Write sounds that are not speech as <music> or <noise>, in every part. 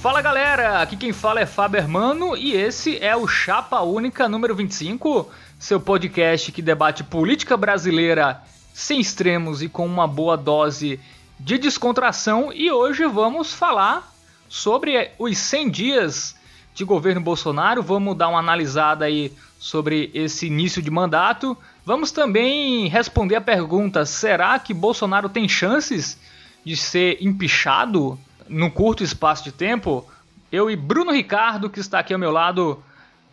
Fala galera, aqui quem fala é Fábio Hermano e esse é o Chapa Única número 25, seu podcast que debate política brasileira sem extremos e com uma boa dose de descontração. E hoje vamos falar sobre os 100 dias de governo Bolsonaro, vamos dar uma analisada aí sobre esse início de mandato. Vamos também responder a pergunta: será que Bolsonaro tem chances de ser empichado num curto espaço de tempo? Eu e Bruno Ricardo, que está aqui ao meu lado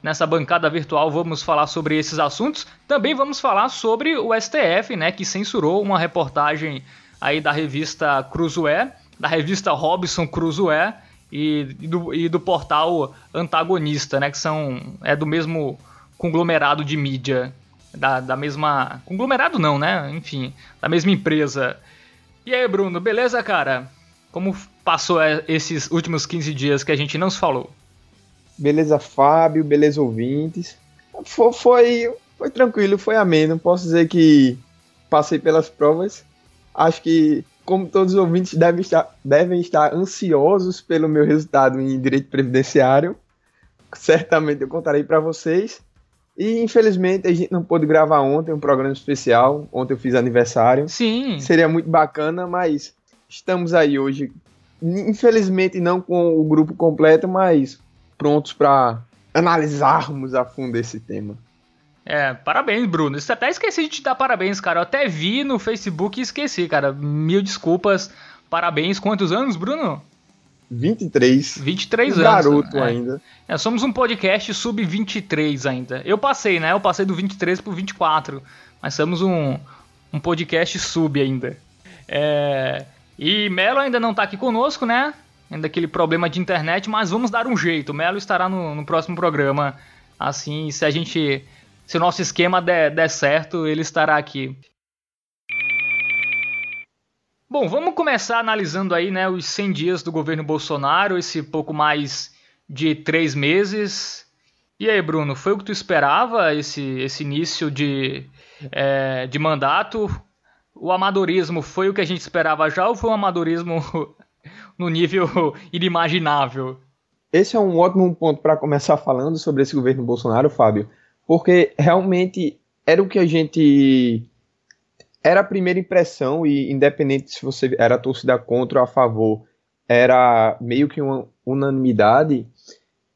nessa bancada virtual, vamos falar sobre esses assuntos. Também vamos falar sobre o STF, né, que censurou uma reportagem aí da revista Cruzoé, da revista Robson Cruzoé e, e, do, e do portal Antagonista, né, que são é do mesmo conglomerado de mídia, da, da mesma conglomerado não, né? Enfim, da mesma empresa. E aí, Bruno, beleza, cara? Como passou é, esses últimos 15 dias que a gente não se falou? Beleza, Fábio, beleza, ouvintes. Foi, foi, foi tranquilo, foi ameno. Posso dizer que passei pelas provas. Acho que, como todos os ouvintes devem estar, devem estar ansiosos pelo meu resultado em direito previdenciário, certamente eu contarei para vocês. E infelizmente a gente não pôde gravar ontem um programa especial. Ontem eu fiz aniversário. Sim. Seria muito bacana, mas estamos aí hoje. Infelizmente não com o grupo completo, mas prontos para analisarmos a fundo esse tema. É, parabéns, Bruno. Você até esqueci de te dar parabéns, cara. Eu até vi no Facebook e esqueci, cara. Mil desculpas. Parabéns. Quantos anos, Bruno? 23. 23 um anos. Garoto é. ainda. É, somos um podcast sub-23 ainda. Eu passei, né? Eu passei do 23 pro 24. Mas somos um, um podcast sub ainda. É, e Melo ainda não tá aqui conosco, né? Ainda aquele problema de internet, mas vamos dar um jeito. Melo estará no, no próximo programa. Assim, se a gente. Se o nosso esquema der, der certo, ele estará aqui. Bom, vamos começar analisando aí, né, os 100 dias do governo Bolsonaro, esse pouco mais de três meses. E aí, Bruno, foi o que tu esperava, esse, esse início de, é, de mandato? O amadorismo foi o que a gente esperava já ou foi um amadorismo <laughs> no nível <laughs> inimaginável? Esse é um ótimo ponto para começar falando sobre esse governo Bolsonaro, Fábio, porque realmente era o que a gente era a primeira impressão e independente se você era torcida contra ou a favor, era meio que uma unanimidade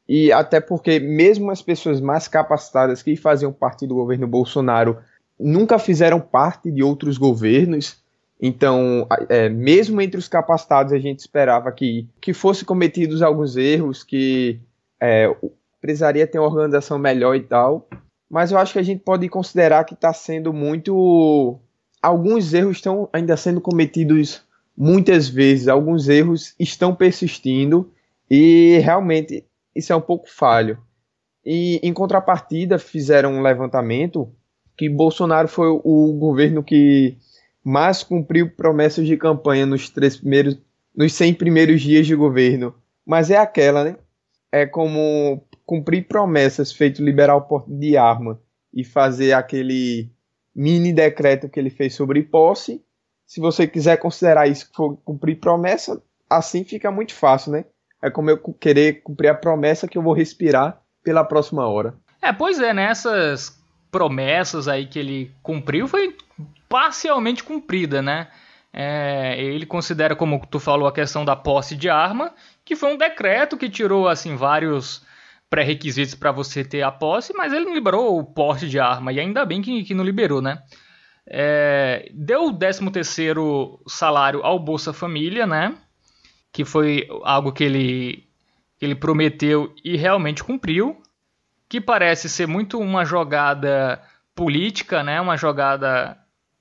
e até porque mesmo as pessoas mais capacitadas que faziam parte do governo Bolsonaro nunca fizeram parte de outros governos, então é, mesmo entre os capacitados a gente esperava que, que fossem cometidos alguns erros, que é, precisaria ter uma organização melhor e tal, mas eu acho que a gente pode considerar que está sendo muito alguns erros estão ainda sendo cometidos muitas vezes, alguns erros estão persistindo e realmente isso é um pouco falho. E em contrapartida, fizeram um levantamento que Bolsonaro foi o governo que mais cumpriu promessas de campanha nos três primeiros, nos 100 primeiros dias de governo. Mas é aquela, né? É como cumprir promessas feito liberar o porte de arma e fazer aquele mini decreto que ele fez sobre posse. Se você quiser considerar isso que cumprir promessa, assim fica muito fácil, né? É como eu querer cumprir a promessa que eu vou respirar pela próxima hora. É, pois é, nessas né? Promessas aí que ele cumpriu foi parcialmente cumprida, né? É, ele considera, como tu falou, a questão da posse de arma, que foi um decreto que tirou assim vários pré-requisitos para você ter a posse, mas ele não liberou o porte de arma, e ainda bem que, que não liberou, né? É, deu o 13 terceiro salário ao Bolsa Família, né? Que foi algo que ele, que ele prometeu e realmente cumpriu, que parece ser muito uma jogada política, né? Uma jogada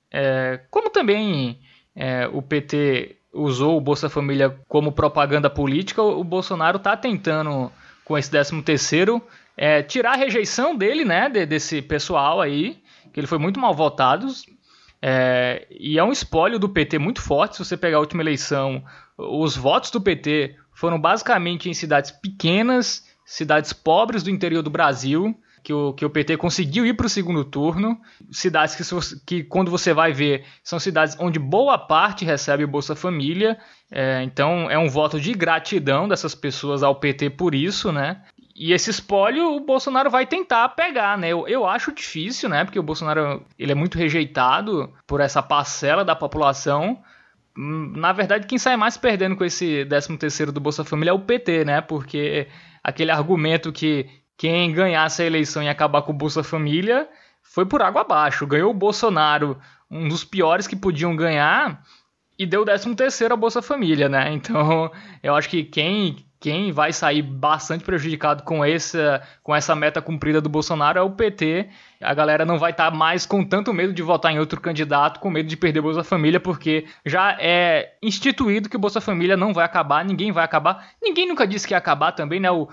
é, como também é, o PT usou o Bolsa Família como propaganda política, o Bolsonaro está tentando com esse 13 terceiro, é, tirar a rejeição dele, né, de, desse pessoal aí, que ele foi muito mal votado, é, e é um espólio do PT muito forte, se você pegar a última eleição, os votos do PT foram basicamente em cidades pequenas, cidades pobres do interior do Brasil, que o, que o PT conseguiu ir para o segundo turno. Cidades que, que, quando você vai ver, são cidades onde boa parte recebe o Bolsa Família. É, então é um voto de gratidão dessas pessoas ao PT por isso, né? E esse espólio o Bolsonaro vai tentar pegar, né? Eu, eu acho difícil, né? Porque o Bolsonaro ele é muito rejeitado por essa parcela da população. Hum, na verdade, quem sai mais perdendo com esse 13 terceiro do Bolsa Família é o PT, né? Porque aquele argumento que quem ganhasse a eleição ia acabar com o Bolsa Família foi por água abaixo. Ganhou o Bolsonaro, um dos piores que podiam ganhar, e deu o 13 terceiro a Bolsa Família, né? Então, eu acho que quem quem vai sair bastante prejudicado com essa, com essa meta cumprida do Bolsonaro é o PT. A galera não vai estar tá mais com tanto medo de votar em outro candidato, com medo de perder Bolsa Família, porque já é instituído que o Bolsa Família não vai acabar, ninguém vai acabar. Ninguém nunca disse que ia acabar também, né? O,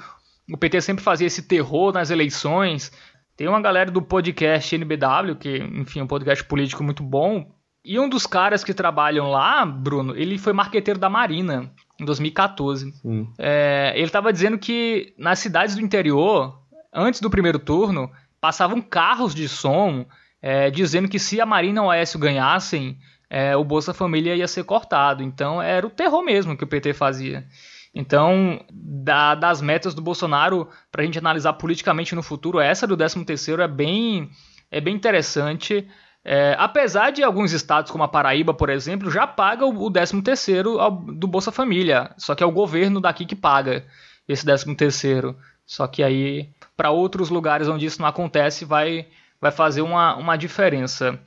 o PT sempre fazia esse terror nas eleições. Tem uma galera do podcast NBW, que, enfim, é um podcast político muito bom. E um dos caras que trabalham lá, Bruno, ele foi marqueteiro da Marina em 2014. É, ele estava dizendo que nas cidades do interior, antes do primeiro turno, passavam carros de som é, dizendo que se a Marina e o Aécio ganhassem, é, o Bolsa Família ia ser cortado. Então era o terror mesmo que o PT fazia. Então, da, das metas do Bolsonaro, para a gente analisar politicamente no futuro, essa do 13º é bem, é bem interessante. É, apesar de alguns estados, como a Paraíba, por exemplo, já paga o 13 terceiro do Bolsa Família, só que é o governo daqui que paga esse 13 terceiro. Só que aí, para outros lugares onde isso não acontece, vai, vai fazer uma, uma diferença.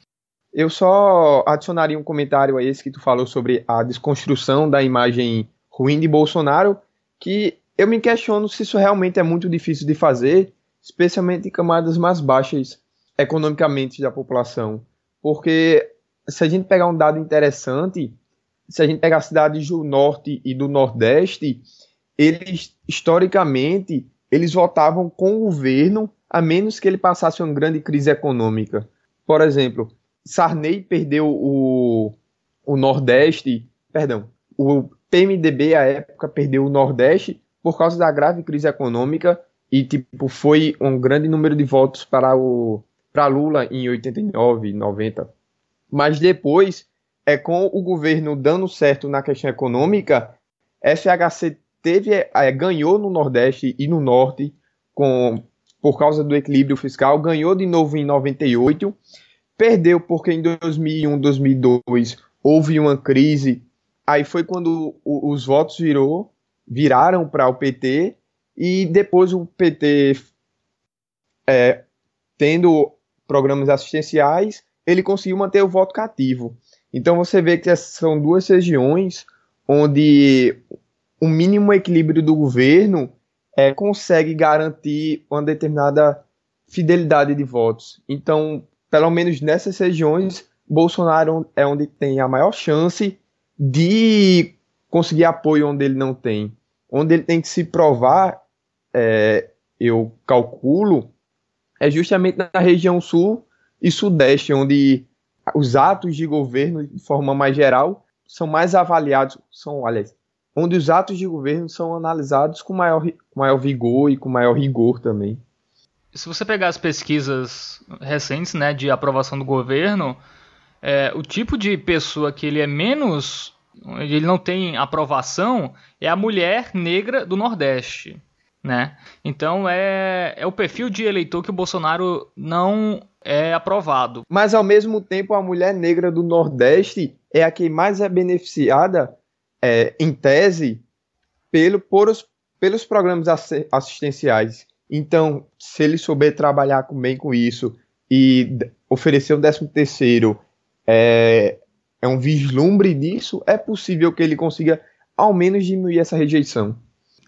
Eu só adicionaria um comentário a esse que tu falou sobre a desconstrução da imagem ruim de Bolsonaro, que eu me questiono se isso realmente é muito difícil de fazer, especialmente em camadas mais baixas economicamente da população. Porque se a gente pegar um dado interessante, se a gente pegar cidades do norte e do nordeste, eles historicamente eles votavam com o governo a menos que ele passasse uma grande crise econômica. Por exemplo, Sarney perdeu o, o Nordeste, perdão, o PMDB à época perdeu o Nordeste por causa da grave crise econômica e tipo foi um grande número de votos para o para Lula em 89, 90. Mas depois, é com o governo dando certo na questão econômica, FHC teve, é, ganhou no Nordeste e no Norte com por causa do equilíbrio fiscal, ganhou de novo em 98, perdeu porque em 2001, 2002 houve uma crise, aí foi quando o, os votos virou, viraram para o PT e depois o PT é, tendo programas assistenciais, ele conseguiu manter o voto cativo. Então você vê que são duas regiões onde o mínimo equilíbrio do governo é, consegue garantir uma determinada fidelidade de votos. Então, pelo menos nessas regiões, Bolsonaro é onde tem a maior chance de conseguir apoio onde ele não tem. Onde ele tem que se provar, é, eu calculo, é justamente na região sul e sudeste, onde os atos de governo, de forma mais geral, são mais avaliados, são, aliás, onde os atos de governo são analisados com maior, maior vigor e com maior rigor também. Se você pegar as pesquisas recentes, né, de aprovação do governo, é, o tipo de pessoa que ele é menos, ele não tem aprovação, é a mulher negra do Nordeste né? Então é, é o perfil de eleitor que o Bolsonaro não é aprovado. Mas ao mesmo tempo a mulher negra do Nordeste é a que mais é beneficiada, é, em tese, pelo, por os, pelos programas assistenciais. Então, se ele souber trabalhar bem com isso e oferecer um décimo terceiro é, é um vislumbre disso, é possível que ele consiga ao menos diminuir essa rejeição.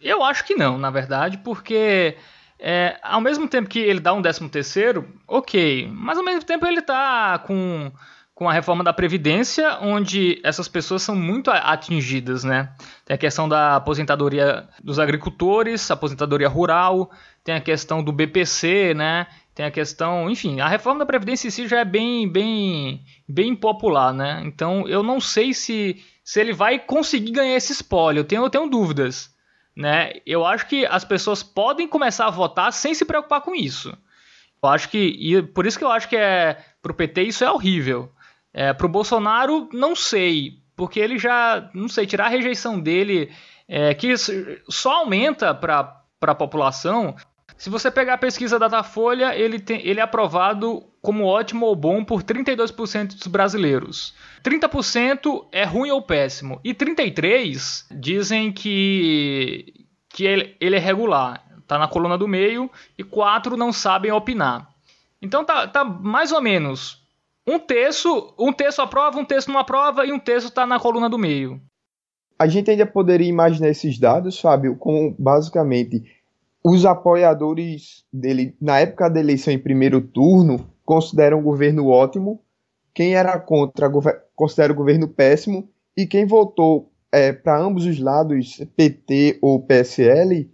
Eu acho que não, na verdade, porque é, ao mesmo tempo que ele dá um décimo terceiro, ok, mas ao mesmo tempo ele está com, com a reforma da Previdência, onde essas pessoas são muito atingidas, né? Tem a questão da aposentadoria dos agricultores, aposentadoria rural, tem a questão do BPC, né? Tem a questão, enfim, a reforma da Previdência em si já é bem, bem, bem popular, né? Então eu não sei se, se ele vai conseguir ganhar esse espólio, eu tenho, eu tenho dúvidas né? Eu acho que as pessoas podem começar a votar sem se preocupar com isso. Eu acho que. E por isso que eu acho que é. Pro PT isso é horrível. É, pro Bolsonaro, não sei. Porque ele já. Não sei, tirar a rejeição dele. É, que só aumenta para a população. Se você pegar a pesquisa Datafolha, ele, tem, ele é aprovado como ótimo ou bom por 32% dos brasileiros. 30% é ruim ou péssimo. E 33% dizem que, que ele, ele é regular. Está na coluna do meio. E 4% não sabem opinar. Então tá, tá mais ou menos um terço, um terço aprova, um terço não aprova e um terço está na coluna do meio. A gente ainda poderia imaginar esses dados, Fábio, com basicamente os apoiadores dele, na época da eleição em primeiro turno, consideram o governo ótimo, quem era contra considera o governo péssimo, e quem votou é, para ambos os lados, PT ou PSL,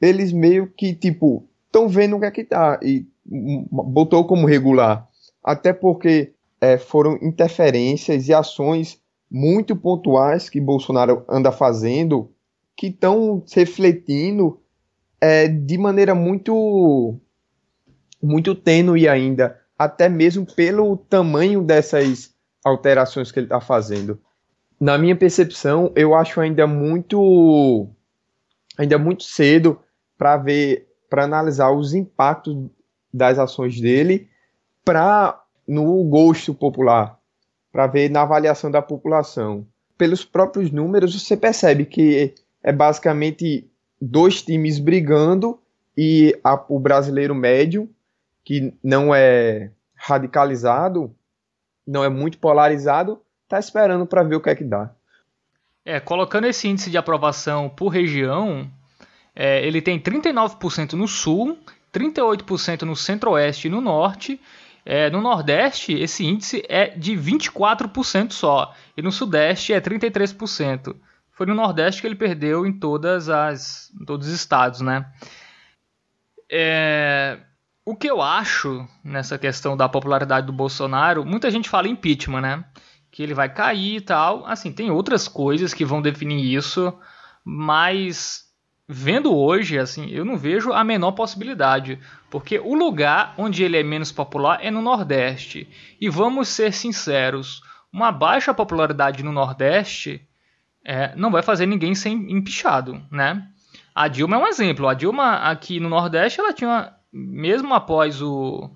eles meio que, tipo, estão vendo o que é que tá, e botou como regular. Até porque é, foram interferências e ações muito pontuais que Bolsonaro anda fazendo que estão refletindo é, de maneira muito muito tênue ainda, até mesmo pelo tamanho dessas alterações que ele está fazendo. Na minha percepção, eu acho ainda muito ainda muito cedo para ver, para analisar os impactos das ações dele para no gosto popular, para ver na avaliação da população. Pelos próprios números, você percebe que é basicamente dois times brigando e a, o brasileiro médio, que não é radicalizado, não é muito polarizado, está esperando para ver o que é que dá. É, colocando esse índice de aprovação por região, é, ele tem 39% no sul, 38% no centro-oeste e no norte. É, no nordeste, esse índice é de 24% só, e no sudeste é 33% foi no Nordeste que ele perdeu em todas as em todos os estados, né? É, o que eu acho nessa questão da popularidade do Bolsonaro, muita gente fala impeachment, né? Que ele vai cair e tal. Assim, tem outras coisas que vão definir isso, mas vendo hoje, assim, eu não vejo a menor possibilidade, porque o lugar onde ele é menos popular é no Nordeste. E vamos ser sinceros, uma baixa popularidade no Nordeste é, não vai fazer ninguém ser empichado, né? A Dilma é um exemplo. A Dilma aqui no Nordeste, ela tinha, mesmo após o,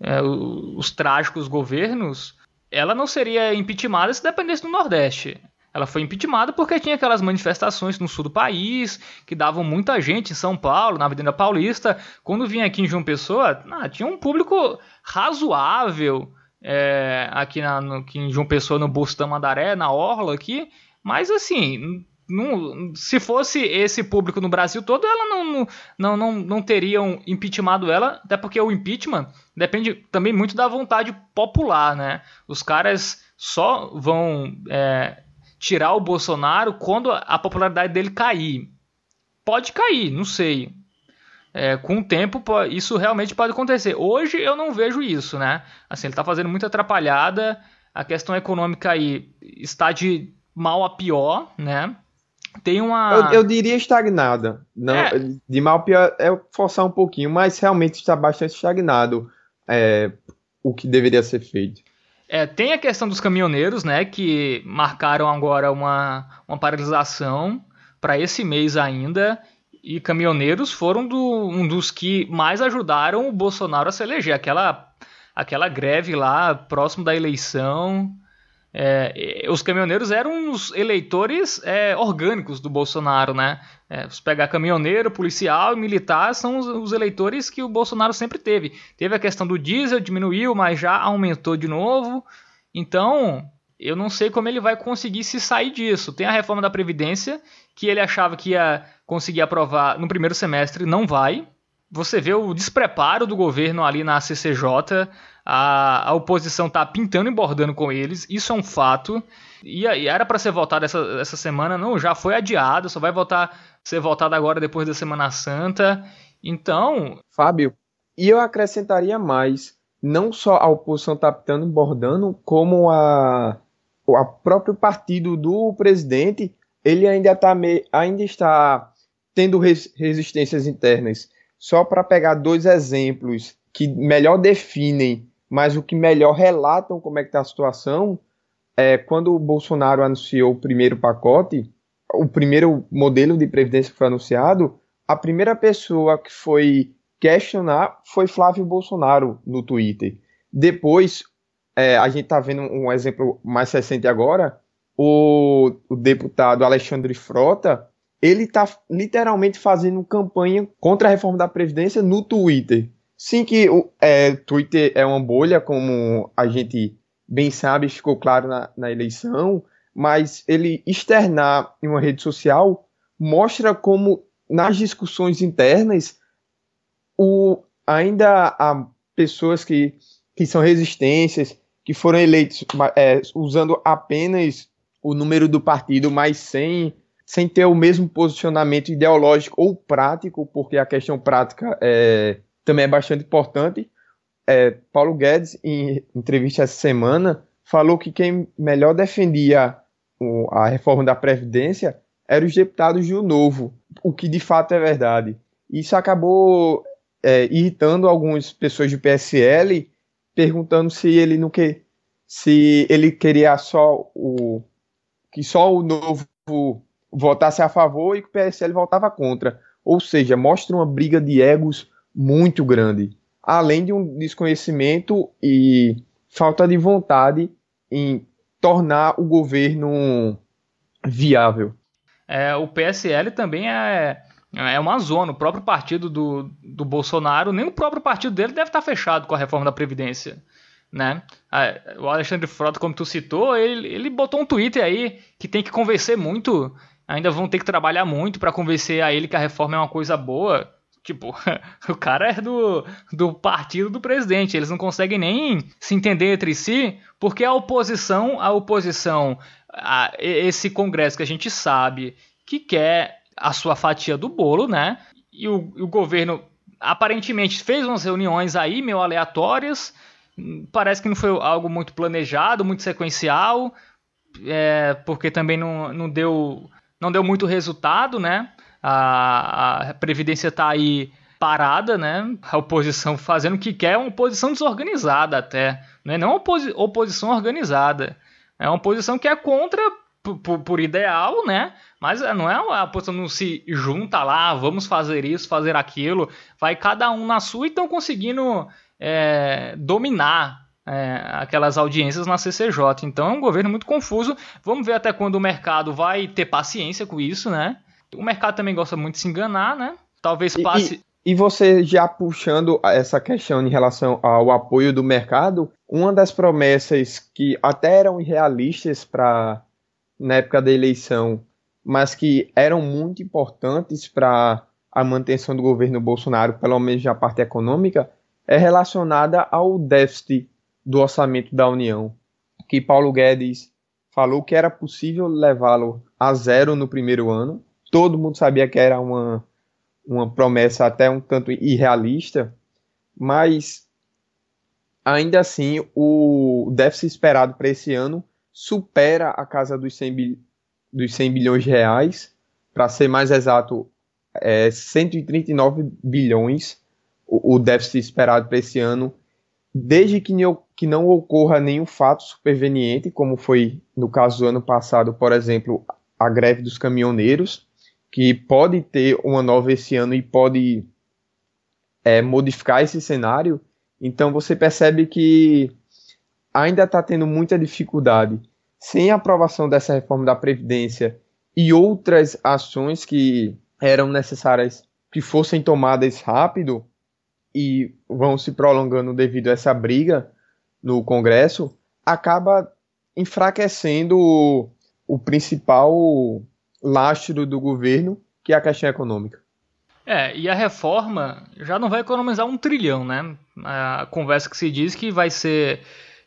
é, os trágicos governos, ela não seria impeachmentada se dependesse do Nordeste. Ela foi impeachmentada porque tinha aquelas manifestações no sul do país, que davam muita gente em São Paulo, na Avenida Paulista. Quando vinha aqui em João Pessoa, ah, tinha um público razoável é, aqui, na, no, aqui em João Pessoa, no Bustão Mandaré, na Orla aqui. Mas assim, não, se fosse esse público no Brasil todo, ela não, não, não, não teriam impeachmentado ela, até porque o impeachment depende também muito da vontade popular, né? Os caras só vão é, tirar o Bolsonaro quando a popularidade dele cair. Pode cair, não sei. É, com o tempo isso realmente pode acontecer. Hoje eu não vejo isso, né? Assim, ele está fazendo muita atrapalhada. A questão econômica aí está de mal a pior, né? Tem uma. Eu, eu diria estagnada. Não, é. De mal a pior é forçar um pouquinho, mas realmente está bastante estagnado é, o que deveria ser feito. É, tem a questão dos caminhoneiros, né? Que marcaram agora uma, uma paralisação para esse mês ainda. E caminhoneiros foram do, um dos que mais ajudaram o Bolsonaro a se eleger. Aquela, aquela greve lá próximo da eleição é, os caminhoneiros eram os eleitores é, orgânicos do Bolsonaro, né? É, se pegar caminhoneiro, policial e militar são os, os, eleitores que o Bolsonaro sempre teve. Teve a questão do diesel, diminuiu, mas já aumentou de novo. Então, eu não sei como ele vai conseguir se sair disso. Tem a reforma da Previdência, que ele achava que ia conseguir aprovar no primeiro semestre, não vai. Você vê o despreparo do governo ali na CCJ a, a oposição está pintando e bordando com eles, isso é um fato. E, e era para ser votado essa, essa semana, não, já foi adiado, só vai votar, ser votado agora depois da Semana Santa. Então. Fábio, e eu acrescentaria mais: não só a oposição está pintando e bordando, como a, a próprio partido do presidente, ele ainda, tá me, ainda está tendo res, resistências internas. Só para pegar dois exemplos que melhor definem, mas o que melhor relatam como é que está a situação, é quando o Bolsonaro anunciou o primeiro pacote, o primeiro modelo de previdência que foi anunciado, a primeira pessoa que foi questionar foi Flávio Bolsonaro no Twitter. Depois, é, a gente está vendo um exemplo mais recente agora, o, o deputado Alexandre Frota, ele está literalmente fazendo campanha contra a reforma da Previdência no Twitter. Sim que o é, Twitter é uma bolha, como a gente bem sabe, ficou claro na, na eleição, mas ele externar em uma rede social mostra como nas discussões internas o, ainda há pessoas que, que são resistências, que foram eleitos é, usando apenas o número do partido, mas sem, sem ter o mesmo posicionamento ideológico ou prático, porque a questão prática é, também é bastante importante. É, Paulo Guedes, em entrevista essa semana, falou que quem melhor defendia a reforma da Previdência eram os deputados do Novo, o que de fato é verdade. Isso acabou é, irritando algumas pessoas do PSL, perguntando se ele não que, se ele queria só o que só o novo votasse a favor e que o PSL votava contra. Ou seja, mostra uma briga de egos muito grande, além de um desconhecimento e falta de vontade em tornar o governo viável. É, o PSL também é é uma zona. O próprio partido do, do Bolsonaro, nem o próprio partido dele deve estar fechado com a reforma da Previdência. Né? O Alexandre Frota, como tu citou, ele, ele botou um Twitter aí que tem que convencer muito. Ainda vão ter que trabalhar muito para convencer a ele que a reforma é uma coisa boa. Tipo, <laughs> o cara é do, do partido do presidente. Eles não conseguem nem se entender entre si, porque a oposição, a oposição, a esse congresso que a gente sabe que quer a sua fatia do bolo, né? E o, o governo aparentemente fez umas reuniões aí meio aleatórias. Parece que não foi algo muito planejado, muito sequencial, é, porque também não, não, deu, não deu muito resultado, né? A, a Previdência está aí parada, né? A oposição fazendo o que quer, uma oposição desorganizada até. Não é oposi oposição organizada. É uma oposição que é contra por, ideal, né? Mas é, não é a posição não se junta lá, vamos fazer isso, fazer aquilo. Vai cada um na sua e estão conseguindo é, dominar é, aquelas audiências na CCJ. Então é um governo muito confuso. Vamos ver até quando o mercado vai ter paciência com isso, né? O mercado também gosta muito de se enganar, né? Talvez passe. E, e, e você já puxando essa questão em relação ao apoio do mercado, uma das promessas que até eram irrealistas para na época da eleição, mas que eram muito importantes para a manutenção do governo Bolsonaro, pelo menos na parte econômica, é relacionada ao déficit do orçamento da União, que Paulo Guedes falou que era possível levá-lo a zero no primeiro ano. Todo mundo sabia que era uma, uma promessa até um tanto irrealista, mas ainda assim o déficit esperado para esse ano supera a casa dos 100, bi, dos 100 bilhões de reais, para ser mais exato, é 139 bilhões o, o déficit esperado para esse ano, desde que, que não ocorra nenhum fato superveniente, como foi no caso do ano passado, por exemplo, a greve dos caminhoneiros, que pode ter uma nova esse ano e pode é, modificar esse cenário. Então você percebe que ainda está tendo muita dificuldade. Sem a aprovação dessa reforma da Previdência e outras ações que eram necessárias que fossem tomadas rápido e vão se prolongando devido a essa briga no Congresso, acaba enfraquecendo o, o principal lastro do governo, que é a questão econômica. É, e a reforma já não vai economizar um trilhão, né? A conversa que se diz que vai ser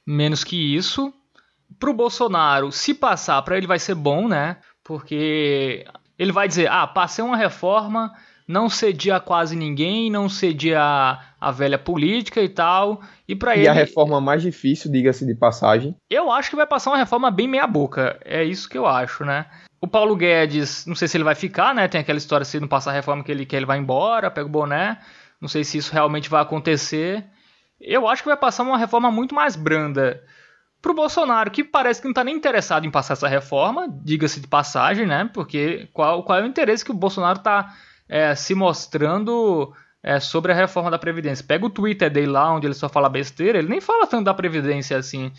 menos que isso. Pro Bolsonaro, se passar, para ele vai ser bom, né? Porque ele vai dizer: ah, passei uma reforma, não cedi a quase ninguém, não cedi a, a velha política e tal. E para ele. E a reforma mais difícil, diga-se de passagem. Eu acho que vai passar uma reforma bem meia-boca. É isso que eu acho, né? O Paulo Guedes, não sei se ele vai ficar, né? Tem aquela história se não passar a reforma que ele quer, ele vai embora, pega o boné. Não sei se isso realmente vai acontecer. eu acho que vai passar uma reforma muito mais branda pro Bolsonaro, que parece que não está nem interessado em passar essa reforma, diga-se de passagem, né? Porque qual, qual é o interesse que o Bolsonaro está é, se mostrando é, sobre a reforma da Previdência? Pega o Twitter dele lá, onde ele só fala besteira, ele nem fala tanto da Previdência assim.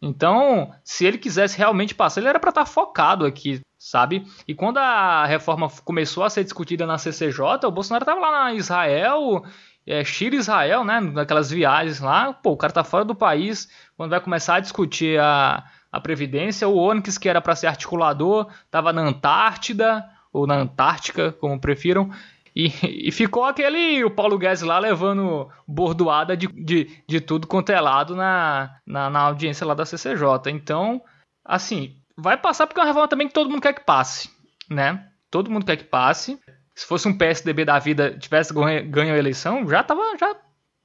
Então, se ele quisesse realmente passar, ele era para estar tá focado aqui, sabe? E quando a reforma começou a ser discutida na CCJ, o Bolsonaro estava lá na Israel, é, Chile Israel, né? Naquelas viagens lá, pô, o cara tá fora do país. Quando vai começar a discutir a, a Previdência, o Onyx, que era para ser articulador, tava na Antártida, ou na Antártica, como prefiram. E, <laughs> e, ficou aquele o Paulo Guedes lá levando bordoada de, de, de tudo quanto é lado na, na, na, audiência lá da CCJ. Então, assim, vai passar porque é uma reforma também que todo mundo quer que passe, né? Todo mundo quer que passe. Se fosse um PSDB da vida tivesse ganho a eleição, já tava, já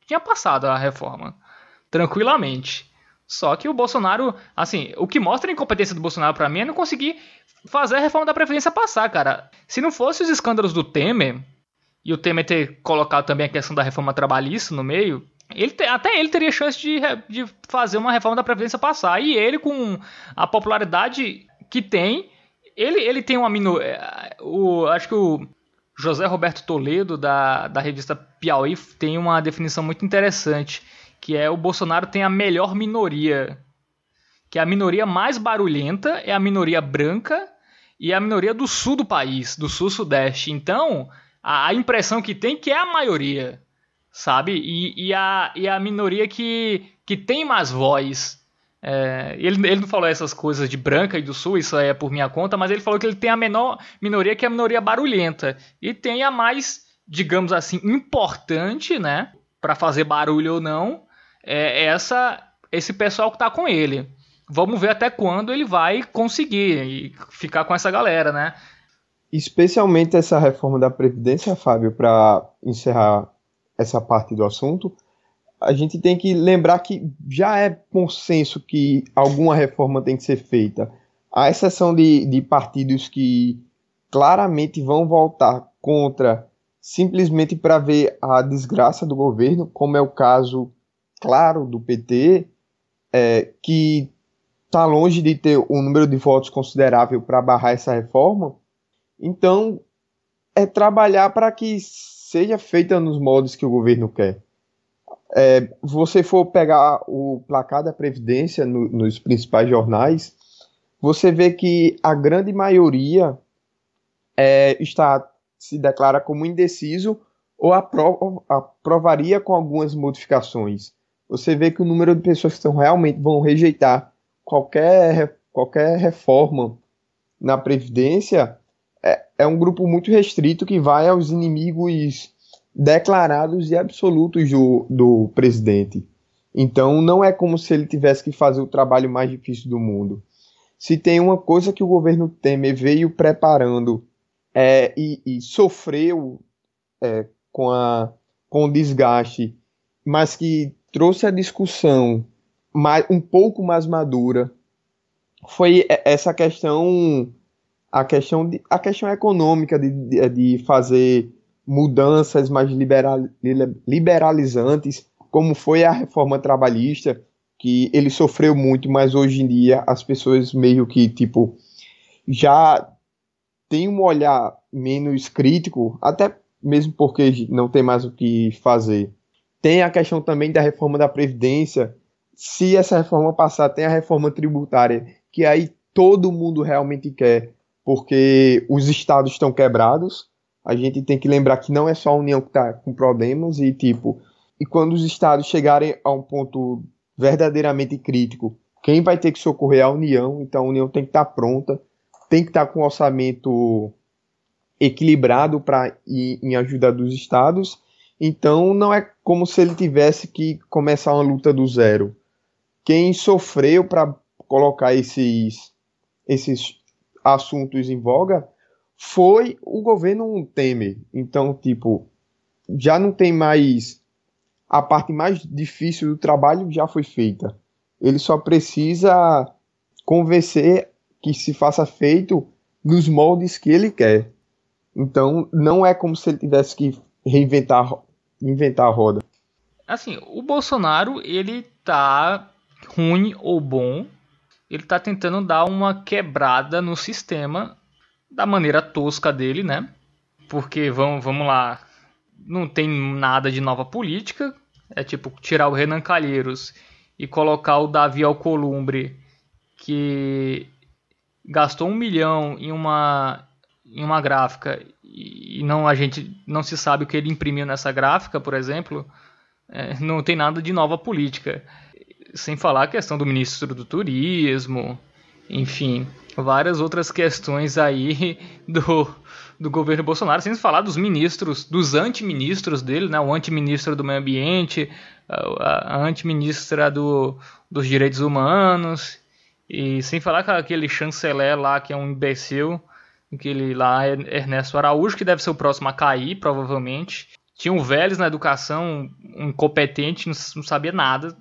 tinha passado a reforma tranquilamente. Só que o Bolsonaro, assim, o que mostra a incompetência do Bolsonaro para mim é não conseguir fazer a reforma da Previdência passar, cara. Se não fosse os escândalos do Temer, e o Temer ter colocado também a questão da reforma trabalhista no meio, ele te, até ele teria chance de, de fazer uma reforma da Previdência passar. E ele, com a popularidade que tem, ele, ele tem uma minoria. É, acho que o José Roberto Toledo, da, da revista Piauí, tem uma definição muito interessante, que é o Bolsonaro tem a melhor minoria. Que a minoria mais barulhenta é a minoria branca e a minoria do sul do país, do sul-sudeste. Então, a, a, impressão que tem que é a maioria, sabe? E, e, a, e a minoria que, que tem mais voz. É, ele, ele não falou essas coisas de branca e do sul, isso é por minha conta, mas ele falou que ele tem a menor minoria, que é a minoria barulhenta. E tem a mais, digamos assim, importante, né? Para fazer barulho ou não, é essa esse pessoal que tá com ele. Vamos ver até quando ele vai conseguir ficar com essa galera, né? especialmente essa reforma da Previdência, Fábio, para encerrar essa parte do assunto, a gente tem que lembrar que já é consenso que alguma reforma tem que ser feita. A exceção de, de partidos que claramente vão voltar contra simplesmente para ver a desgraça do governo, como é o caso, claro, do PT, é, que está longe de ter um número de votos considerável para barrar essa reforma, então, é trabalhar para que seja feita nos moldes que o governo quer. É, você for pegar o placar da Previdência no, nos principais jornais, você vê que a grande maioria é, está se declara como indeciso ou aprova, aprovaria com algumas modificações. Você vê que o número de pessoas que estão realmente vão rejeitar qualquer, qualquer reforma na Previdência é um grupo muito restrito que vai aos inimigos declarados e absolutos do, do presidente. Então não é como se ele tivesse que fazer o trabalho mais difícil do mundo. Se tem uma coisa que o governo Temer veio preparando é, e, e, sofreu é, com, a, com o desgaste, mas que trouxe a discussão mais, um pouco mais madura, foi essa questão a questão, de, a questão econômica de, de, de fazer mudanças mais liberal, liberalizantes, como foi a reforma trabalhista, que ele sofreu muito, mas hoje em dia as pessoas meio que, tipo, já tem um olhar menos crítico, até mesmo porque não tem mais o que fazer. Tem a questão também da reforma da Previdência. Se essa reforma passar, tem a reforma tributária, que aí todo mundo realmente quer porque os estados estão quebrados. A gente tem que lembrar que não é só a União que está com problemas e tipo, e quando os estados chegarem a um ponto verdadeiramente crítico, quem vai ter que socorrer é a União, então a União tem que estar tá pronta, tem que estar tá com um orçamento equilibrado para ir em ajuda dos estados. Então não é como se ele tivesse que começar uma luta do zero. Quem sofreu para colocar esses esses assuntos em voga foi o governo Temer. Então, tipo, já não tem mais. A parte mais difícil do trabalho já foi feita. Ele só precisa convencer que se faça feito nos moldes que ele quer. Então, não é como se ele tivesse que reinventar inventar a roda. assim, o Bolsonaro, ele tá ruim ou bom, ele tá tentando dar uma quebrada no sistema da maneira tosca dele, né? Porque vamos, vamos lá, não tem nada de nova política, é tipo tirar o Renan Calheiros e colocar o Davi Alcolumbre, que gastou um milhão em uma em uma gráfica e não a gente não se sabe o que ele imprimiu nessa gráfica, por exemplo, é, não tem nada de nova política. Sem falar a questão do ministro do turismo, enfim, várias outras questões aí <laughs> do, do governo Bolsonaro, sem falar dos ministros, dos antiministros dele, né? O antiministro do meio ambiente, a, a antiministra do, dos direitos humanos, e sem falar com aquele chanceler lá que é um imbecil, aquele lá Ernesto Araújo, que deve ser o próximo a cair, provavelmente. Tinha um Vélez na educação, um incompetente, não sabia nada,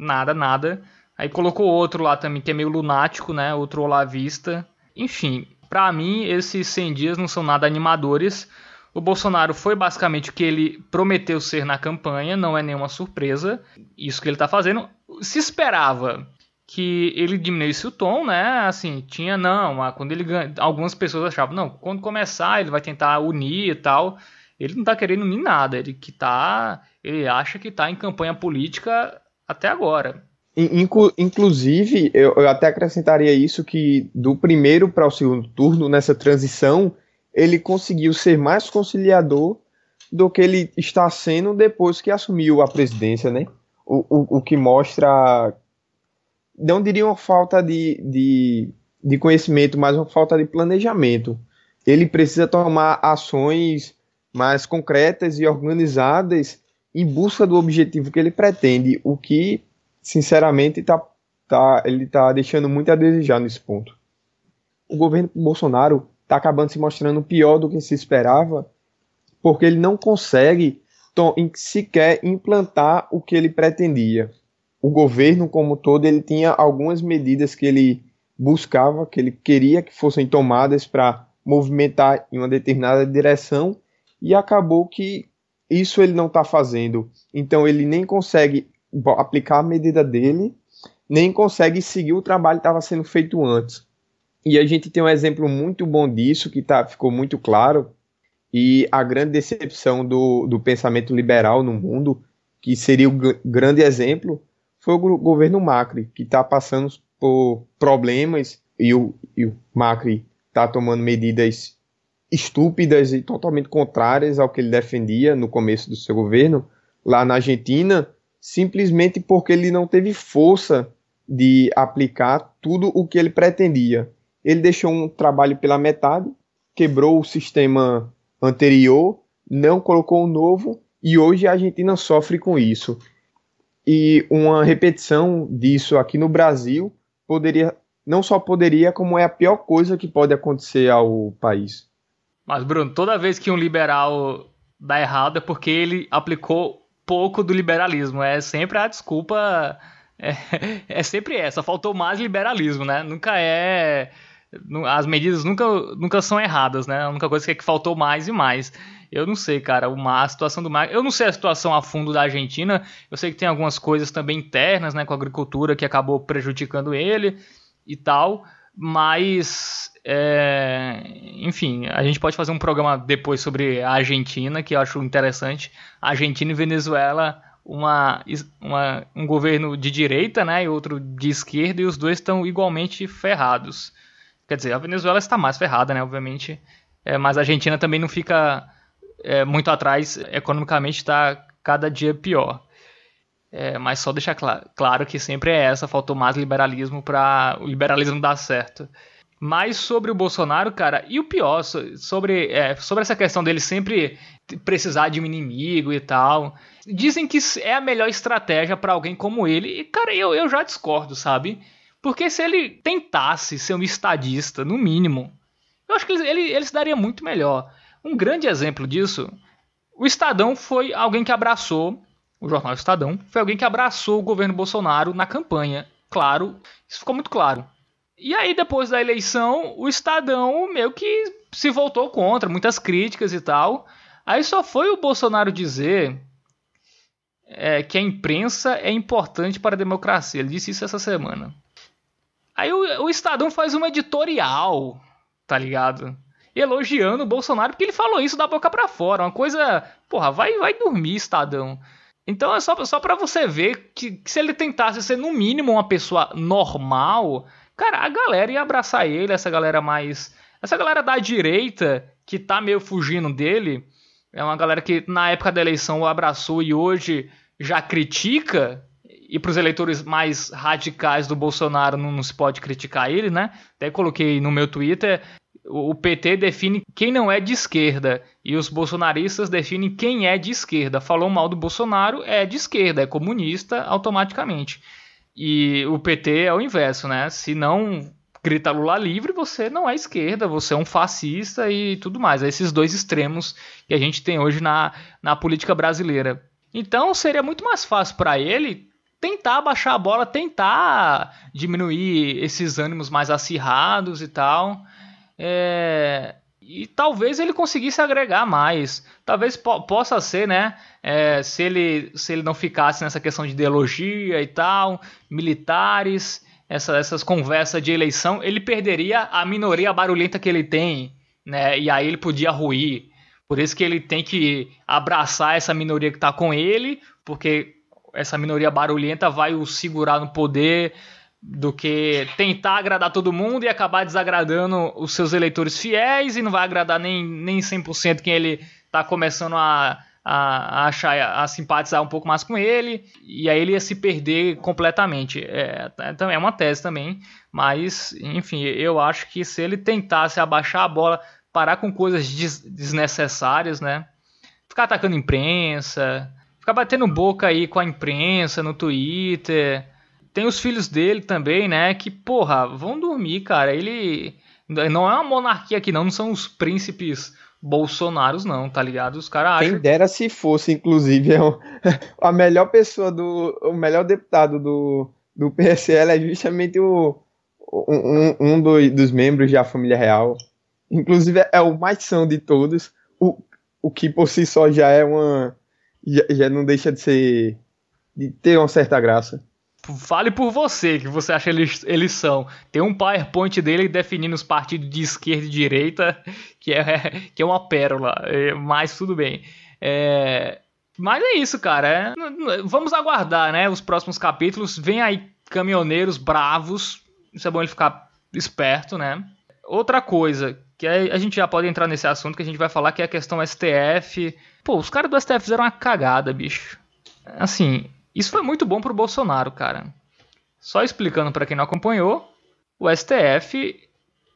nada, nada. Aí colocou outro lá também, que é meio lunático, né? Outro olavista. Enfim, para mim, esses 100 dias não são nada animadores. O Bolsonaro foi basicamente o que ele prometeu ser na campanha, não é nenhuma surpresa. Isso que ele está fazendo. Se esperava que ele diminuísse o tom, né? Assim, tinha não, quando ele algumas pessoas achavam, não, quando começar ele vai tentar unir e tal. Ele não tá querendo unir nada, ele que tá, ele acha que tá em campanha política até agora. Inclu inclusive, eu, eu, até acrescentaria isso que do primeiro para o segundo turno, nessa transição, ele conseguiu ser mais conciliador do que ele está sendo depois que assumiu a presidência, né? O, o, o que mostra não diria uma falta de, de, de conhecimento, mas uma falta de planejamento. Ele precisa tomar ações mais concretas e organizadas em busca do objetivo que ele pretende, o que, sinceramente, tá, tá, ele está deixando muito a desejar nesse ponto. O governo Bolsonaro está acabando se mostrando pior do que se esperava, porque ele não consegue sequer implantar o que ele pretendia o governo como todo ele tinha algumas medidas que ele buscava, que ele queria que fossem tomadas para movimentar em uma determinada direção e acabou que isso ele não está fazendo. Então ele nem consegue aplicar a medida dele, nem consegue seguir o trabalho que estava sendo feito antes. E a gente tem um exemplo muito bom disso, que tá, ficou muito claro, e a grande decepção do, do pensamento liberal no mundo, que seria o grande exemplo, foi o governo Macri, que está passando por problemas e o, e o Macri está tomando medidas estúpidas e totalmente contrárias ao que ele defendia no começo do seu governo lá na Argentina, simplesmente porque ele não teve força de aplicar tudo o que ele pretendia. Ele deixou um trabalho pela metade, quebrou o sistema anterior, não colocou um novo e hoje a Argentina sofre com isso. E uma repetição disso aqui no Brasil poderia, não só poderia, como é a pior coisa que pode acontecer ao país. Mas, Bruno, toda vez que um liberal dá errado é porque ele aplicou pouco do liberalismo. É sempre a desculpa. <laughs> É, é sempre essa. Faltou mais liberalismo, né? Nunca é. As medidas nunca, nunca são erradas, né? A única coisa é que faltou mais e mais. Eu não sei, cara, uma, a situação do mar. Eu não sei a situação a fundo da Argentina. Eu sei que tem algumas coisas também internas, né, com a agricultura que acabou prejudicando ele e tal. Mas, é, enfim, a gente pode fazer um programa depois sobre a Argentina, que eu acho interessante. Argentina e Venezuela, uma, uma, um governo de direita né, e outro de esquerda, e os dois estão igualmente ferrados. Quer dizer, a Venezuela está mais ferrada, né, obviamente. É, mas a Argentina também não fica é, muito atrás, economicamente está cada dia pior. É, mas só deixar cl claro que sempre é essa, faltou mais liberalismo para o liberalismo dar certo. Mas sobre o Bolsonaro, cara, e o pior, sobre, é, sobre essa questão dele sempre precisar de um inimigo e tal. Dizem que é a melhor estratégia para alguém como ele, e cara, eu, eu já discordo, sabe? Porque se ele tentasse ser um estadista, no mínimo, eu acho que ele, ele, ele se daria muito melhor. Um grande exemplo disso, o Estadão foi alguém que abraçou, o jornal Estadão, foi alguém que abraçou o governo Bolsonaro na campanha. Claro, isso ficou muito claro. E aí, depois da eleição, o Estadão meio que se voltou contra, muitas críticas e tal. Aí só foi o Bolsonaro dizer é, que a imprensa é importante para a democracia. Ele disse isso essa semana. Aí o, o Estadão faz uma editorial, tá ligado? Elogiando o Bolsonaro porque ele falou isso da boca para fora. Uma coisa. Porra, vai, vai dormir, Estadão. Então é só, só para você ver que, que, se ele tentasse ser no mínimo uma pessoa normal, cara, a galera ia abraçar ele, essa galera mais. Essa galera da direita que tá meio fugindo dele. É uma galera que na época da eleição o abraçou e hoje já critica, e para os eleitores mais radicais do Bolsonaro não, não, se pode criticar ele, né? Até coloquei no meu Twitter, o PT define quem não é de esquerda e os bolsonaristas definem quem é de esquerda. Falou mal do Bolsonaro, é de esquerda, é comunista automaticamente. E o PT é o inverso, né? Se não grita Lula livre, você não é esquerda, você é um fascista e tudo mais. É esses dois extremos que a gente tem hoje na, na política brasileira. Então seria muito mais fácil para ele tentar baixar a bola, tentar diminuir esses ânimos mais acirrados e tal. É... E talvez ele conseguisse agregar mais. Talvez po possa ser, né? É, se, ele, se ele não ficasse nessa questão de ideologia e tal, militares, essa, essas conversas de eleição, ele perderia a minoria barulhenta que ele tem, né? E aí ele podia ruir. Por isso que ele tem que abraçar essa minoria que está com ele, porque essa minoria barulhenta vai o segurar no poder do que tentar agradar todo mundo e acabar desagradando os seus eleitores fiéis e não vai agradar nem, nem 100% quem ele está começando a, a, a, achar, a simpatizar um pouco mais com ele, e aí ele ia se perder completamente. É, é uma tese também, mas, enfim, eu acho que se ele tentasse abaixar a bola parar com coisas des desnecessárias, né? Ficar atacando imprensa, ficar batendo boca aí com a imprensa no Twitter. Tem os filhos dele também, né? Que, porra, vão dormir, cara. Ele. Não é uma monarquia aqui, não. Não são os príncipes Bolsonaros, não, tá ligado? Os caras acham. Quem dera se fosse, inclusive, é <laughs> a melhor pessoa do. O melhor deputado do, do PSL é justamente o, um, um dos membros da família real. Inclusive é o mais são de todos, o, o que por si só já é uma. Já, já não deixa de ser. de ter uma certa graça. Fale por você, que você acha eles, eles são. Tem um PowerPoint dele definindo os partidos de esquerda e direita, <laughs> que é, que é uma pérola, é, mas tudo bem. É, mas é isso, cara. É, vamos aguardar, né? Os próximos capítulos. Vem aí caminhoneiros bravos. Isso é bom ele ficar esperto, né? Outra coisa que a gente já pode entrar nesse assunto que a gente vai falar que é a questão STF. Pô, os caras do STF fizeram uma cagada, bicho. Assim, isso foi muito bom pro Bolsonaro, cara. Só explicando para quem não acompanhou, o STF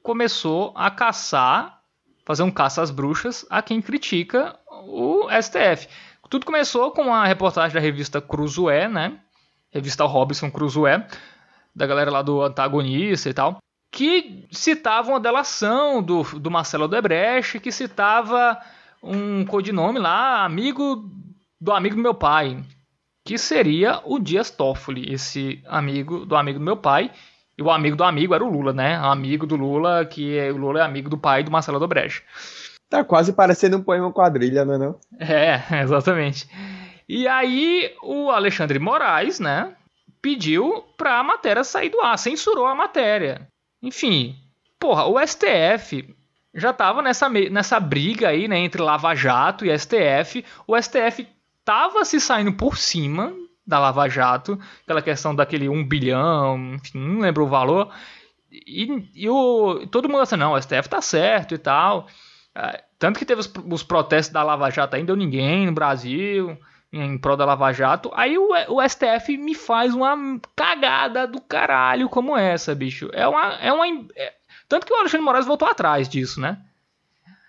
começou a caçar, fazer um caça às bruxas a quem critica o STF. Tudo começou com a reportagem da revista Cruzoé, né? Revista Robson Cruzoé, da galera lá do antagonista e tal que citava uma delação do, do Marcelo Odebrecht, que citava um codinome lá, amigo do amigo do meu pai, que seria o Dias Toffoli, esse amigo do amigo do meu pai, e o amigo do amigo era o Lula, né? O amigo do Lula, que é, o Lula é amigo do pai do Marcelo Odebrecht. Tá quase parecendo um poema quadrilha, não é não? É, <laughs> exatamente. E aí o Alexandre Moraes, né, pediu pra matéria sair do ar, censurou a matéria. Enfim, porra, o STF já tava nessa, nessa briga aí, né, entre Lava Jato e STF. O STF tava se saindo por cima da Lava Jato, aquela questão daquele 1 bilhão, enfim, não lembro o valor. E, e o, todo mundo assim, não, o STF tá certo e tal. É, tanto que teve os, os, protestos da Lava Jato ainda deu ninguém no Brasil em prol da Lava Jato. Aí o, o STF me faz uma cagada do caralho como essa, bicho. É uma. É uma é... Tanto que o Alexandre Moraes voltou atrás disso, né?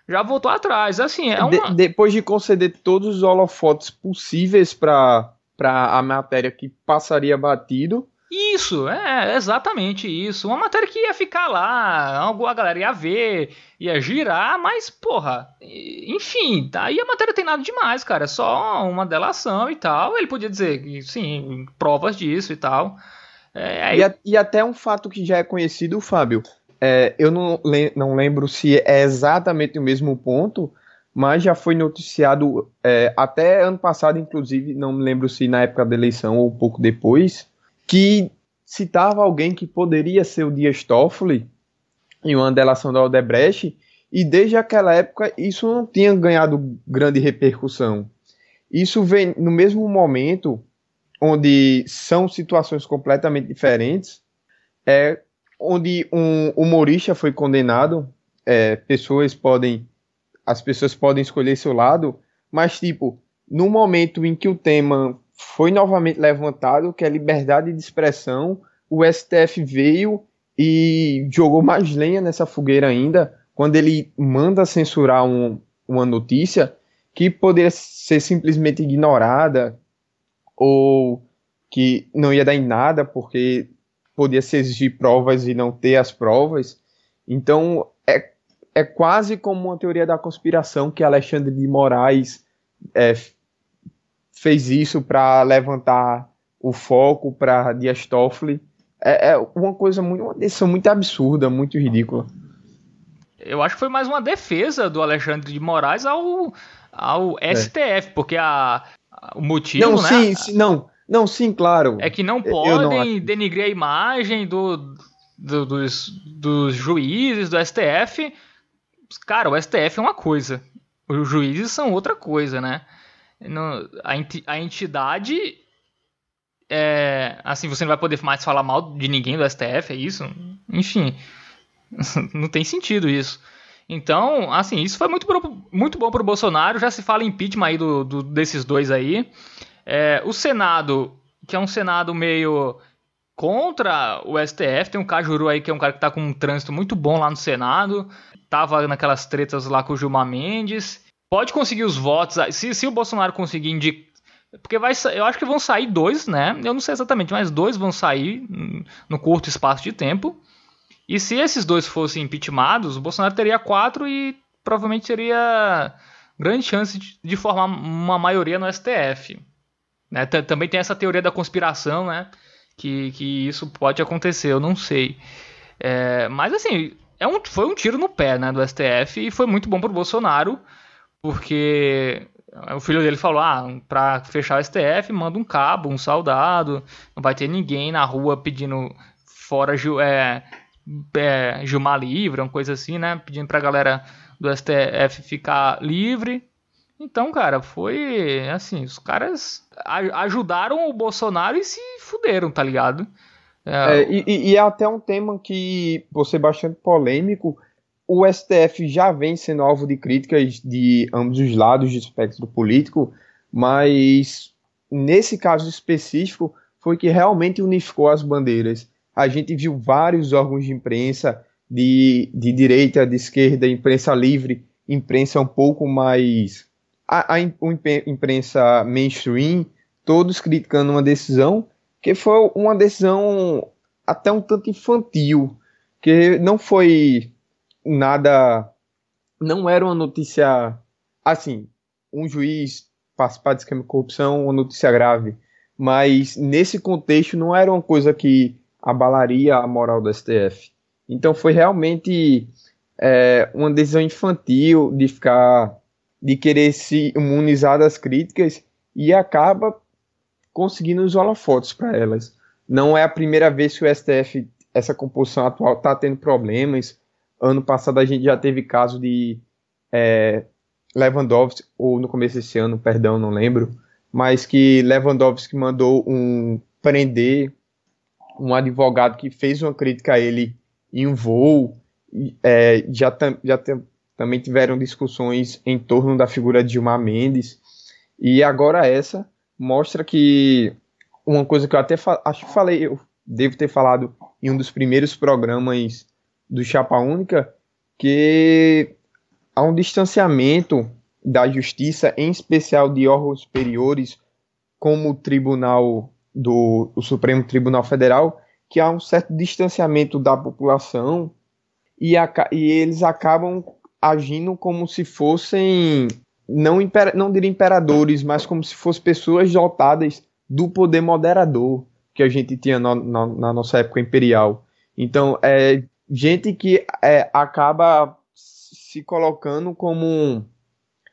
Já voltou atrás. Assim, é uma... De, depois de conceder todos os holofotes possíveis para a matéria que passaria batido, isso, é exatamente isso. Uma matéria que ia ficar lá, a galera ia ver, ia girar, mas, porra, enfim, aí a matéria tem nada demais, cara. É só uma delação e tal. Ele podia dizer que, sim, provas disso e tal. É, aí... e, e, até um fato que já é conhecido, Fábio. É, eu não, não lembro se é exatamente o mesmo ponto, mas já foi noticiado é, até ano passado, inclusive, não me lembro se na época da eleição ou pouco depois, que citava alguém que poderia ser o Dias Toffoli em uma delação da Odebrecht, e desde aquela época isso não tinha ganhado grande repercussão. Isso vem no mesmo momento onde são situações completamente diferentes, é onde um humorista foi condenado, é, pessoas podem, as pessoas podem escolher seu lado, mas tipo, no momento em que o tema foi novamente levantado, que é liberdade de expressão, o STF veio e jogou mais lenha nessa fogueira ainda, quando ele manda censurar um, uma notícia que poderia ser simplesmente ignorada ou que não ia dar em nada porque podia se exigir provas e não ter as provas. Então é, é quase como uma teoria da conspiração que Alexandre de Moraes é, fez isso para levantar o foco para Dias Toffoli. É, é, uma coisa muito, uma decisão muito absurda, muito ridícula. Eu acho que foi mais uma defesa do Alexandre de Moraes ao, ao STF, é. porque a, o motivo, não, né? Sim, sim, não, não, sim, claro. É que não podem não denigrir a imagem do, do, dos, dos juízes do STF. Cara, o STF é uma coisa, os juízes são outra coisa, né? No, a, entidade é, assim, você não vai poder mais falar mal de ninguém do STF, é isso? Enfim, <laughs> não tem sentido isso. Então, assim, isso foi muito, muito bom para o Bolsonaro. Já se fala impeachment aí do, do desses dois aí. É, o Senado, que é um Senado meio contra o STF, tem um Cajuru aí que é um cara que está com um trânsito muito bom lá no Senado. Tava naquelas tretas lá com o Gilmar Mendes. Pode conseguir os votos. Se, se o Bolsonaro conseguir indicar. Porque vai, eu acho que vão sair dois, né? Eu não sei exatamente, mas dois vão sair no curto espaço de tempo. E se esses dois fossem impeachmentados, o Bolsonaro teria quatro e provavelmente teria grande chance de formar uma maioria no STF. Né? Também tem essa teoria da conspiração, né? Que, que isso pode acontecer, eu não sei. É, mas assim, é um, foi um tiro no pé né, do STF e foi muito bom pro Bolsonaro, porque o filho dele falou: ah, pra fechar o STF, manda um cabo, um soldado, não vai ter ninguém na rua pedindo fora é, é, Gilmar livre, uma coisa assim, né? Pedindo pra galera do STF ficar livre. Então, cara, foi assim, os caras ajudaram o Bolsonaro e se fuderam, tá ligado? É, é, e, e, é até um tema que, por ser bastante polêmico, o STF já vem sendo alvo de críticas de ambos os lados do espectro político, mas nesse caso específico foi que realmente unificou as bandeiras a gente viu vários órgãos de imprensa de, de direita, de esquerda, imprensa livre, imprensa um pouco mais. A, a imprensa mainstream, todos criticando uma decisão que foi uma decisão até um tanto infantil, que não foi nada. Não era uma notícia. Assim, um juiz participar de esquema de corrupção, uma notícia grave. Mas nesse contexto não era uma coisa que abalaria a moral do STF. Então foi realmente é, uma decisão infantil de ficar, de querer se imunizar das críticas e acaba conseguindo os holofotes para elas. Não é a primeira vez que o STF, essa composição atual, está tendo problemas. Ano passado a gente já teve caso de é, Lewandowski, ou no começo desse ano, perdão, não lembro, mas que Lewandowski mandou um prender um advogado que fez uma crítica a ele em um voo, é, já, já também tiveram discussões em torno da figura de Gilmar Mendes, e agora essa mostra que uma coisa que eu até acho que falei, eu devo ter falado em um dos primeiros programas do Chapa Única, que há um distanciamento da justiça, em especial de órgãos superiores, como o Tribunal do Supremo Tribunal Federal, que há um certo distanciamento da população e, a, e eles acabam agindo como se fossem, não, não diria imperadores, mas como se fossem pessoas dotadas do poder moderador que a gente tinha no, no, na nossa época imperial. Então, é gente que é, acaba se colocando como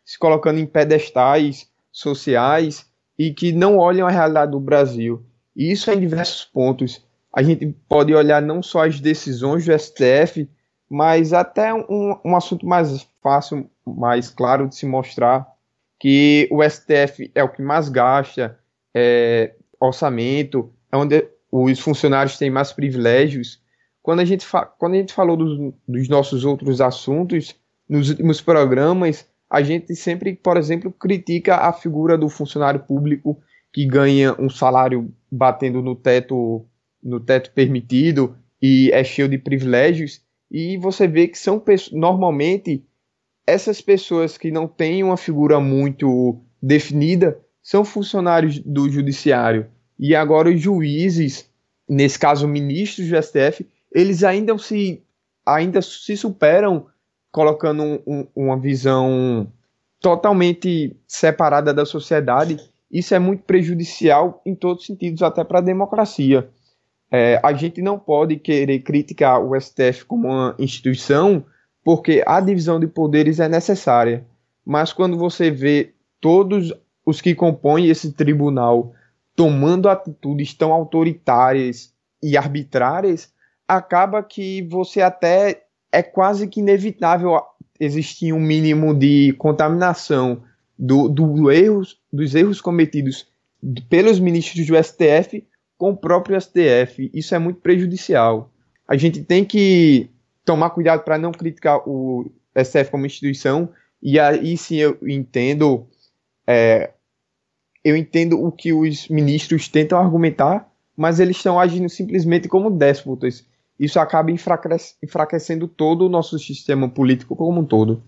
se colocando em pedestais sociais e que não olham a realidade do Brasil. E isso é em diversos pontos. A gente pode olhar não só as decisões do STF, mas até um, um assunto mais fácil, mais claro de se mostrar, que o STF é o que mais gasta é, orçamento, é onde os funcionários têm mais privilégios. Quando a gente, quando a gente falou dos, dos nossos outros assuntos, nos últimos programas, a gente sempre, por exemplo, critica a figura do funcionário público que ganha um salário batendo no teto, no teto permitido e é cheio de privilégios e você vê que são normalmente essas pessoas que não têm uma figura muito definida são funcionários do judiciário. E agora os juízes, nesse caso ministros do STF, eles ainda se, ainda se superam colocando um, um, uma visão totalmente separada da sociedade. Isso é muito prejudicial em todos os sentidos, até para a democracia. É, a gente não pode querer criticar o STF como uma instituição, porque a divisão de poderes é necessária. Mas quando você vê todos os que compõem esse tribunal tomando atitudes tão autoritárias e arbitrárias, acaba que você até é quase que inevitável existir um mínimo de contaminação do, do erros, dos erros cometidos pelos ministros do STF com o próprio STF. Isso é muito prejudicial. A gente tem que tomar cuidado para não criticar o STF como instituição, e aí sim eu entendo. É, eu entendo o que os ministros tentam argumentar, mas eles estão agindo simplesmente como déspotas. Isso acaba enfraquecendo todo o nosso sistema político como um todo.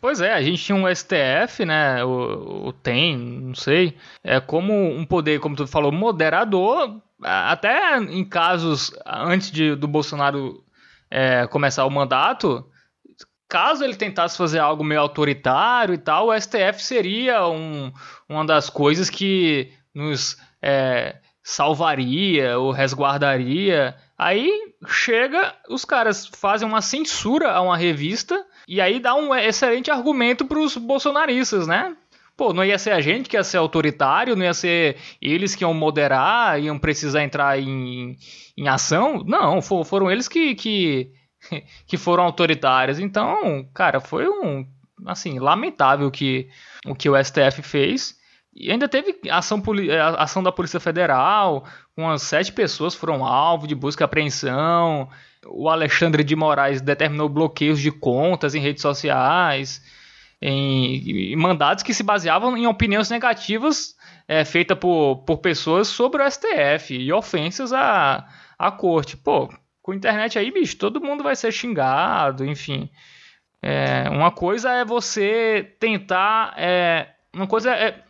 Pois é, a gente tinha um STF, né? O, o, tem, não sei. É como um poder, como tu falou, moderador. Até em casos antes de, do Bolsonaro é, começar o mandato, caso ele tentasse fazer algo meio autoritário e tal, o STF seria um, uma das coisas que nos é, salvaria ou resguardaria. Aí chega, os caras fazem uma censura a uma revista e aí dá um excelente argumento para os bolsonaristas, né? Pô, não ia ser a gente que ia ser autoritário, não ia ser eles que iam moderar, iam precisar entrar em, em ação. Não, for, foram eles que, que, <laughs> que foram autoritários. Então, cara, foi um, assim, lamentável que, o que o STF fez. E ainda teve ação, ação da Polícia Federal, umas sete pessoas foram alvo de busca e apreensão o Alexandre de Moraes determinou bloqueios de contas em redes sociais, em, em mandados que se baseavam em opiniões negativas é, feitas por, por pessoas sobre o STF e ofensas à, à corte. Pô, com a internet aí, bicho, todo mundo vai ser xingado, enfim. É, uma coisa é você tentar. É, uma coisa é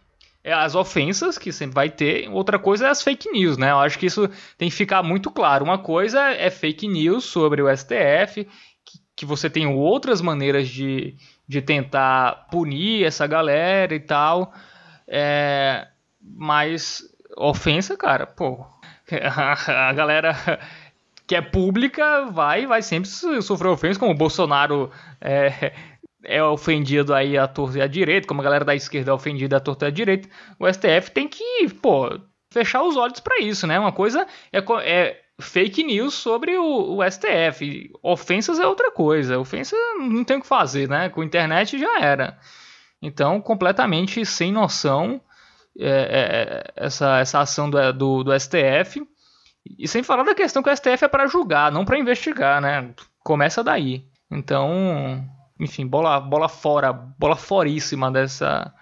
é as ofensas, que sempre vai ter, outra coisa é as fake news, né? Eu acho que isso tem que ficar muito claro. Uma coisa é fake news sobre o STF, que, que você tem outras maneiras de, de tentar punir essa galera e tal. É, mas ofensa, cara, pô, a, <laughs> a galera que é pública vai vai sempre sofrer ofensa, como o Bolsonaro é, é ofendido aí a torta e a direita, como a galera da esquerda é ofendida a torta e a direita, o STF tem que, pô, fechar os olhos para isso, né? Uma coisa é, é fake news sobre o, o, STF, ofensas é outra coisa, ofensa não tem o que fazer, né? Com internet já era. Então, completamente sem noção é, é, essa, essa ação do, do, do STF. E sem falar da questão que o STF é para julgar, não para investigar, né? Começa daí. Então, enfim, bola, bola fora, bola foríssima dessa,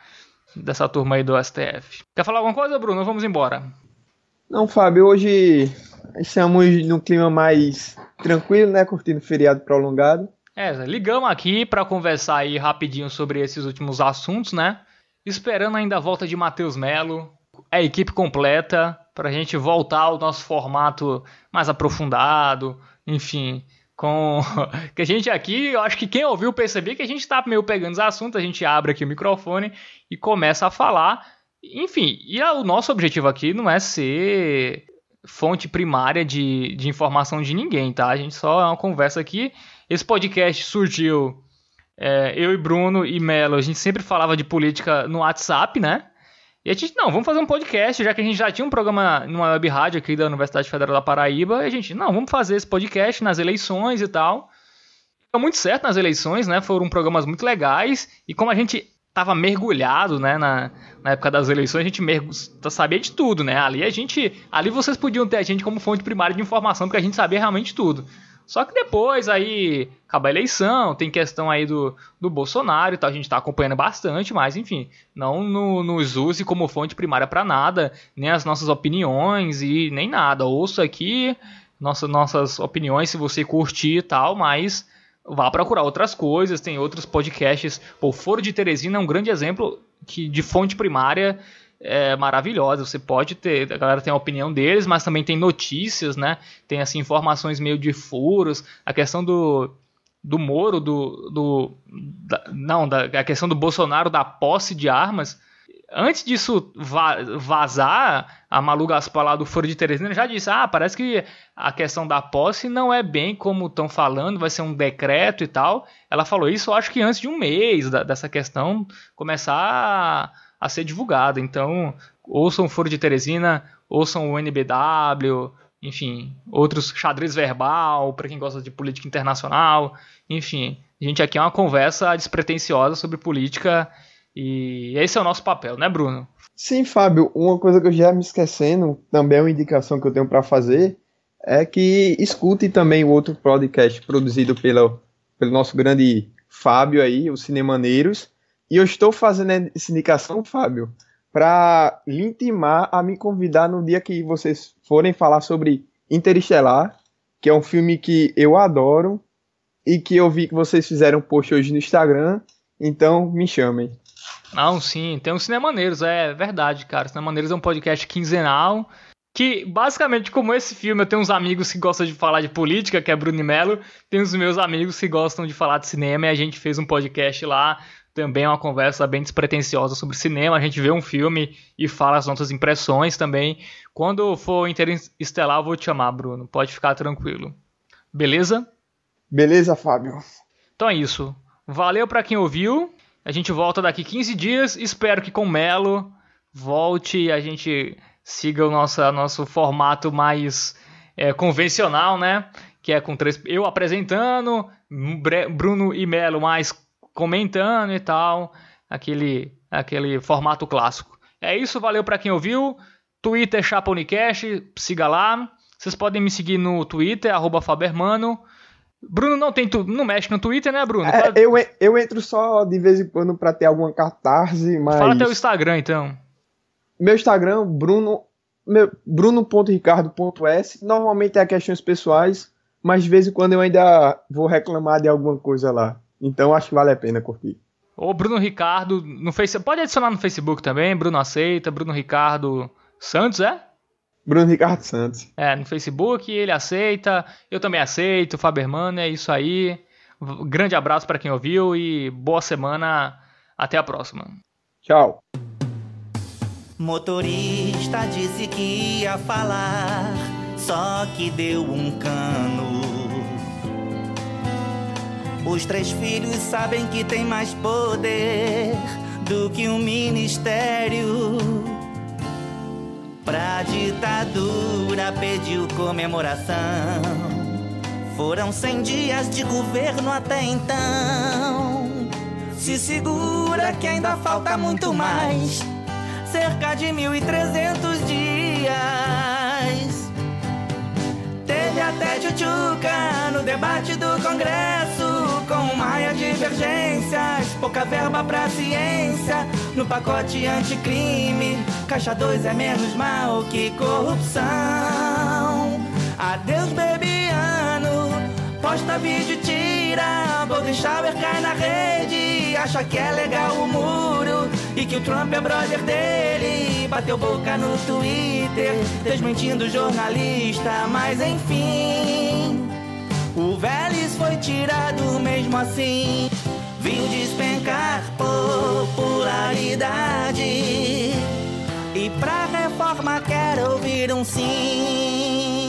dessa turma aí do STF. Quer falar alguma coisa, Bruno? Vamos embora. Não, Fábio, hoje estamos num clima mais tranquilo, né? Curtindo feriado prolongado. É, ligamos aqui para conversar aí rapidinho sobre esses últimos assuntos, né? Esperando ainda a volta de Matheus Melo, a equipe completa, para a gente voltar ao nosso formato mais aprofundado, enfim, com <laughs> que a gente aqui, eu acho que quem ouviu percebeu que a gente está meio pegando os assuntos, a gente abre aqui o microfone e começa a falar. Enfim, e o nosso objetivo aqui não é ser fonte primária de, de informação de ninguém, tá? A gente só é uma conversa aqui. Esse podcast surgiu é, eu e Bruno e Melo, a gente sempre falava de política no WhatsApp, né? E a gente, não, vamos fazer um podcast, já que a gente já tinha um programa numa web rádio aqui da Universidade Federal da Paraíba, e a gente, não, vamos fazer esse podcast nas eleições e tal. Deu muito certo nas eleições, né? Foram programas muito legais, e como a gente tava mergulhado, né, na, na época das eleições, a gente merg... sabia de tudo, né? Ali a gente, ali vocês podiam ter a gente como fonte primária de informação, porque a gente sabia realmente tudo. Só que depois aí acaba a eleição, tem questão aí do, do Bolsonaro e tal, a gente tá acompanhando bastante, mas enfim, não no, nos use como fonte primária para nada, nem as nossas opiniões e nem nada. Ouça aqui nossa, nossas opiniões se você curtir e tal, mas vá procurar outras coisas, tem outros podcasts. O Foro de Teresina é um grande exemplo que de fonte primária é maravilhosa. Você pode ter, a galera tem a opinião deles, mas também tem notícias, né? Tem assim informações meio de furos, a questão do do Moro, do, do da, não, da, a questão do Bolsonaro da posse de armas antes disso vazar, a Malu Gaspar lá do Foro de Teresina já disse: ah, parece que a questão da posse não é bem como estão falando, vai ser um decreto e tal. Ela falou isso, acho que antes de um mês da, dessa questão começar a, a, ser divulgada. Então, ouçam o Foro de Teresina, ouçam o NBW, enfim, outros xadrez verbal, para quem gosta de política internacional, enfim. A gente aqui é uma conversa despretensiosa sobre política e esse é o nosso papel, né, Bruno? Sim, Fábio. Uma coisa que eu já me esquecendo, também é uma indicação que eu tenho para fazer, é que escute também o outro podcast produzido pelo, pelo nosso grande Fábio aí, o Cinemaneiros. E eu estou fazendo essa indicação, Fábio, para lhe intimar a me convidar no dia que vocês forem falar sobre Interestelar, que é um filme que eu adoro e que eu vi que vocês fizeram post hoje no Instagram. Então, me chamem. Não, sim, tem o Cinemaneiros, é verdade, cara. Cinemaneiros é um podcast quinzenal que, basicamente, como esse filme, eu tenho uns amigos que gostam de falar de política, que é Bruno Melo, tem os meus amigos que gostam de falar de cinema e a gente fez um podcast lá, também uma conversa bem despretensiosa sobre cinema, a gente vê um filme e fala as nossas impressões também. Quando for Interestelar, eu vou te chamar, Bruno, pode ficar tranquilo. Beleza? Beleza, Fábio. Então é isso. Valeu para quem ouviu. A gente volta daqui 15 dias. Espero que com Melo volte e a gente siga o nosso, nosso formato mais é, convencional, né? Que é com três, eu apresentando, Bruno e Melo mais comentando e tal. Aquele, aquele formato clássico. É isso, valeu para quem ouviu. Twitter Chaponicast, siga lá. Vocês podem me seguir no Twitter, arroba Fabermano. Bruno não tem tu, não mexe no Twitter, né, Bruno? É, eu, eu entro só de vez em quando pra ter alguma catarse, mas. Fala teu Instagram, então. Meu Instagram, Bruno. Meu, Bruno.ricardo.s. Normalmente é questões pessoais, mas de vez em quando eu ainda vou reclamar de alguma coisa lá. Então acho que vale a pena curtir. Ô, Bruno Ricardo, no Facebook. Pode adicionar no Facebook também, Bruno Aceita, Bruno Ricardo Santos, é? Bruno Ricardo Santos. É, no Facebook ele aceita, eu também aceito, Faberman, é isso aí. Grande abraço para quem ouviu e boa semana. Até a próxima. Tchau. Motorista disse que ia falar, só que deu um cano. Os três filhos sabem que tem mais poder do que um ministério. Pra ditadura pediu comemoração. Foram cem dias de governo até então. Se segura que ainda falta muito mais. Cerca de mil e trezentos dias. Teve até tchutchuca no debate do Congresso com maia divergências, pouca verba pra ciência, no pacote anticrime, caixa 2 é menos mal que corrupção. Adeus, bebiano, posta vídeo, tira, Golden Shower cai na rede, acha que é legal o muro e que o Trump é brother dele, bateu boca no Twitter, desmentindo jornalista, mas enfim. O Vélez foi tirado mesmo assim. Viu despencar popularidade. E pra reforma quero ouvir um sim.